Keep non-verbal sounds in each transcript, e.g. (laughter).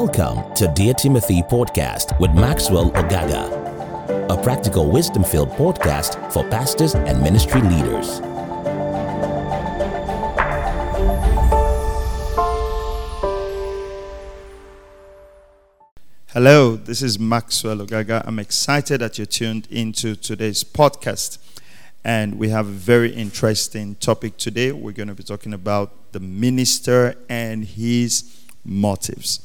Welcome to Dear Timothy Podcast with Maxwell Ogaga, a practical wisdom filled podcast for pastors and ministry leaders. Hello, this is Maxwell Ogaga. I'm excited that you're tuned into today's podcast. And we have a very interesting topic today. We're going to be talking about the minister and his motives.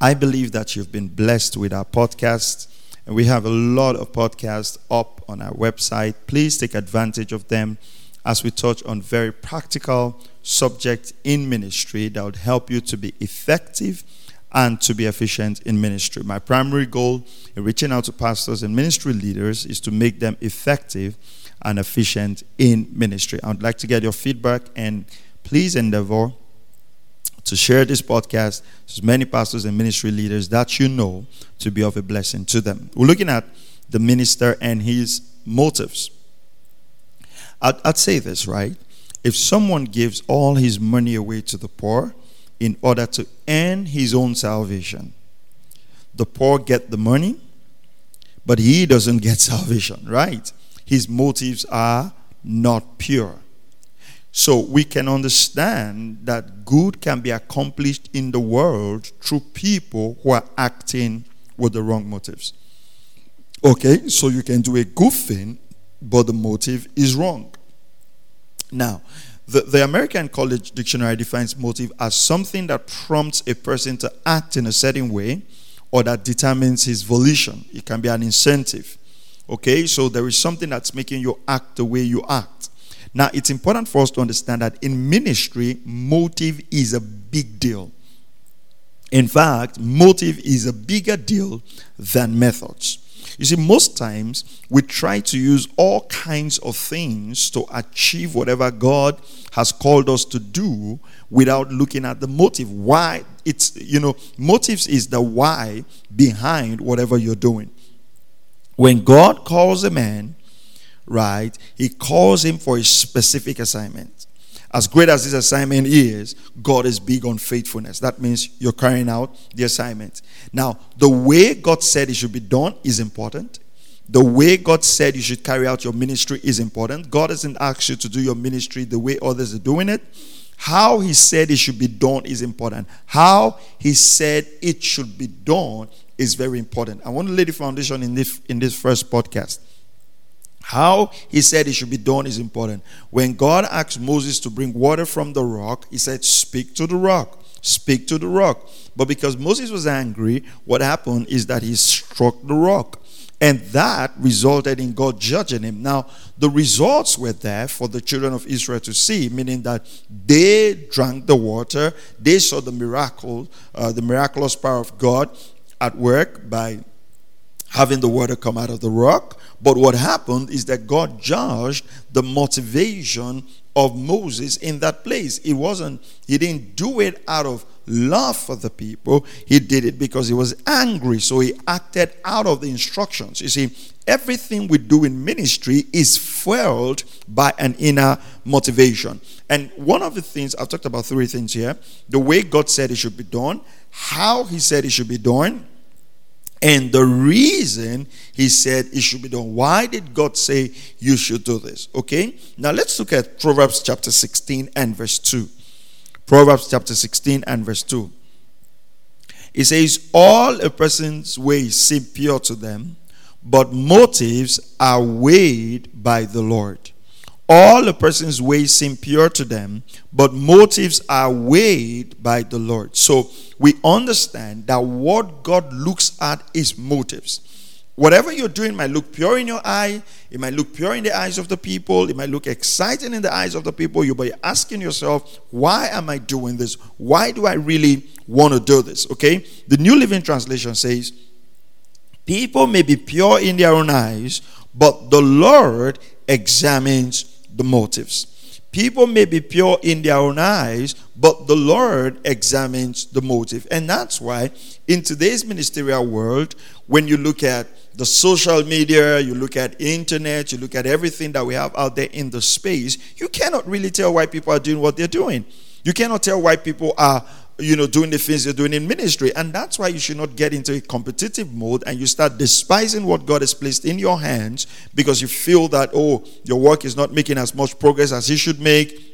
I believe that you've been blessed with our podcast, and we have a lot of podcasts up on our website. Please take advantage of them as we touch on very practical subjects in ministry that would help you to be effective and to be efficient in ministry. My primary goal in reaching out to pastors and ministry leaders is to make them effective and efficient in ministry. I would like to get your feedback and please endeavor to share this podcast to many pastors and ministry leaders that you know to be of a blessing to them. We're looking at the minister and his motives. I'd, I'd say this, right? If someone gives all his money away to the poor in order to earn his own salvation, the poor get the money, but he doesn't get (laughs) salvation, right? His motives are not pure. So we can understand that good can be accomplished in the world through people who are acting with the wrong motives. Okay, so you can do a good thing, but the motive is wrong. Now, the, the American College Dictionary defines motive as something that prompts a person to act in a certain way or that determines his volition. It can be an incentive. Okay, so there is something that's making you act the way you act. Now, it's important for us to understand that in ministry, motive is a big deal. In fact, motive is a bigger deal than methods. You see, most times we try to use all kinds of things to achieve whatever God has called us to do without looking at the motive. Why? It's, you know, motives is the why behind whatever you're doing. When God calls a man, right, he calls him for a specific assignment. As great as this assignment is, God is big on faithfulness. That means you're carrying out the assignment. Now, the way God said it should be done is important. The way God said you should carry out your ministry is important. God doesn't ask you to do your ministry the way others are doing it. How He said it should be done is important. How He said it should be done is very important. I want to lay the foundation in this in this first podcast. How he said it should be done is important. When God asked Moses to bring water from the rock, he said, Speak to the rock. Speak to the rock. But because Moses was angry, what happened is that he struck the rock. And that resulted in God judging him. Now, the results were there for the children of Israel to see, meaning that they drank the water, they saw the miracle, uh, the miraculous power of God at work by having the water come out of the rock. But what happened is that God judged the motivation of Moses in that place. It wasn't, he didn't do it out of love for the people, he did it because he was angry. So he acted out of the instructions. You see, everything we do in ministry is fueled by an inner motivation. And one of the things, I've talked about three things here the way God said it should be done, how he said it should be done and the reason he said it should be done. Why did God say you should do this? Okay? Now let's look at Proverbs chapter 16 and verse 2. Proverbs chapter 16 and verse 2. It says, All a person's ways seem pure to them, but motives are weighed by the Lord. All a person's ways seem pure to them, but motives are weighed by the Lord. So we understand that what God looks at is motives. Whatever you're doing might look pure in your eye, it might look pure in the eyes of the people, it might look exciting in the eyes of the people. You'll be asking yourself, why am I doing this? Why do I really want to do this? Okay? The New Living Translation says, People may be pure in their own eyes, but the Lord examines the motives. People may be pure in their own eyes, but the Lord examines the motive. And that's why in today's ministerial world, when you look at the social media, you look at internet, you look at everything that we have out there in the space, you cannot really tell why people are doing what they're doing. You cannot tell why people are you know, doing the things you're doing in ministry. And that's why you should not get into a competitive mode and you start despising what God has placed in your hands because you feel that, oh, your work is not making as much progress as it should make.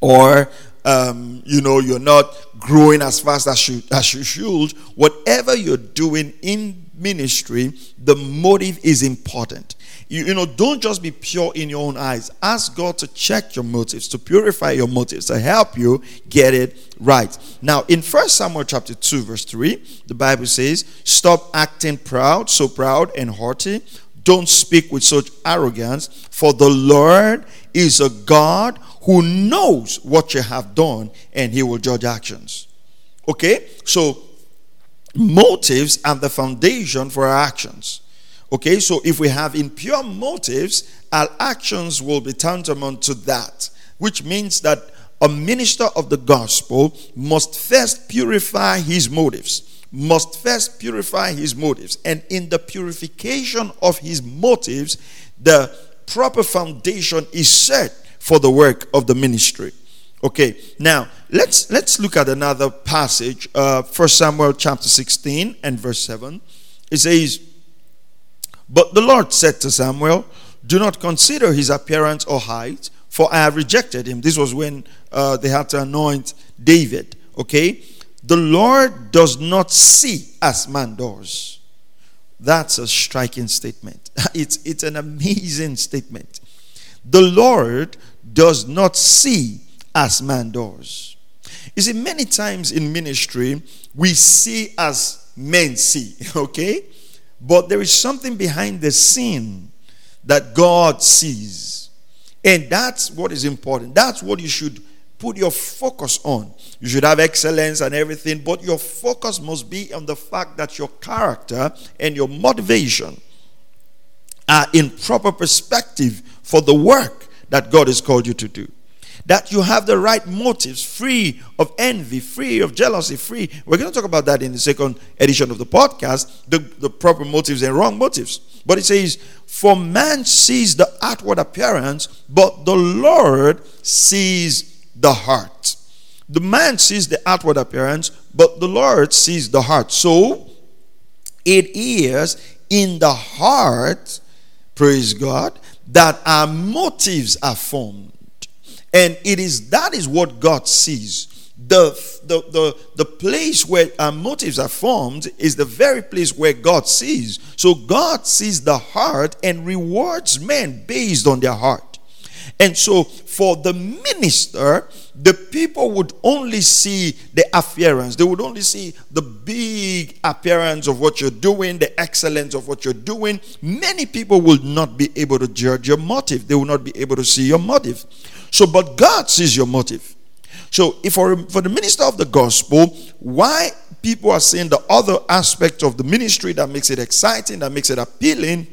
Or um, you know, you're not growing as fast as you, as you should. Whatever you're doing in ministry, the motive is important. You, you know, don't just be pure in your own eyes. Ask God to check your motives, to purify your motives, to help you get it right. Now, in First Samuel chapter 2, verse 3, the Bible says, Stop acting proud, so proud and haughty. Don't speak with such arrogance, for the Lord is a God who knows what you have done and he will judge actions. Okay? So, motives are the foundation for our actions. Okay? So, if we have impure motives, our actions will be tantamount to that, which means that a minister of the gospel must first purify his motives. Must first purify his motives. And in the purification of his motives, the proper foundation is set for the work of the ministry. Okay, now let's let's look at another passage. Uh, First Samuel chapter 16 and verse 7. It says, But the Lord said to Samuel, Do not consider his appearance or height, for I have rejected him. This was when uh, they had to anoint David. Okay, the Lord does not see as man does. That's a striking statement. (laughs) It's, it's an amazing statement. The Lord does not see as man does. You see, many times in ministry, we see as men see, (laughs) okay? But there is something behind the scene that God sees. And that's what is important. That's what you should put your focus on. You should have excellence and everything, but your focus must be on the fact that your character and your motivation are in proper perspective for the work that God has called you to do. That you have the right motives, free of envy, free of jealousy, free. We're going to talk about that in the second edition of the podcast the, the proper motives and wrong motives. But it says, For man sees the outward appearance, but the Lord sees the heart. The man sees the outward appearance, but the Lord sees the heart. So it is in the heart, praise God, that our motives are formed. And it is that is what God sees. The, the, the, the place where our motives are formed is the very place where God sees. So God sees the heart and rewards men based on their heart. And so, for the minister, the people would only see the appearance. They would only see the big appearance of what you're doing, the excellence of what you're doing. Many people will not be able to judge your motive, they will not be able to see your motive. So, but God sees your motive. So, if for, for the minister of the gospel, why people are seeing the other aspect of the ministry that makes it exciting, that makes it appealing,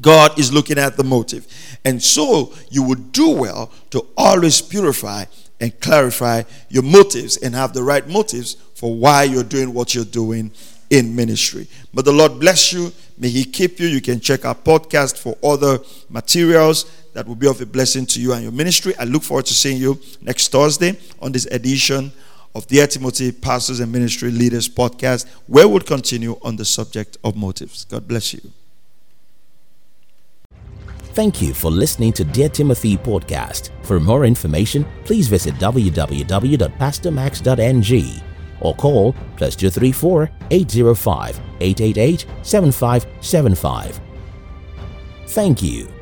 God is looking at the motive. And so you would do well to always purify and clarify your motives and have the right motives for why you're doing what you're doing in ministry. But the Lord bless you. May He keep you. You can check our podcast for other materials that will be of a blessing to you and your ministry. I look forward to seeing you next Thursday on this edition of Dear Timothy Pastors and Ministry Leaders podcast, where we'll continue on the subject of motives. God bless you. Thank you for listening to Dear Timothy podcast. For more information, please visit www.pastormax.ng or call plus 234 805 888 7575. Thank you.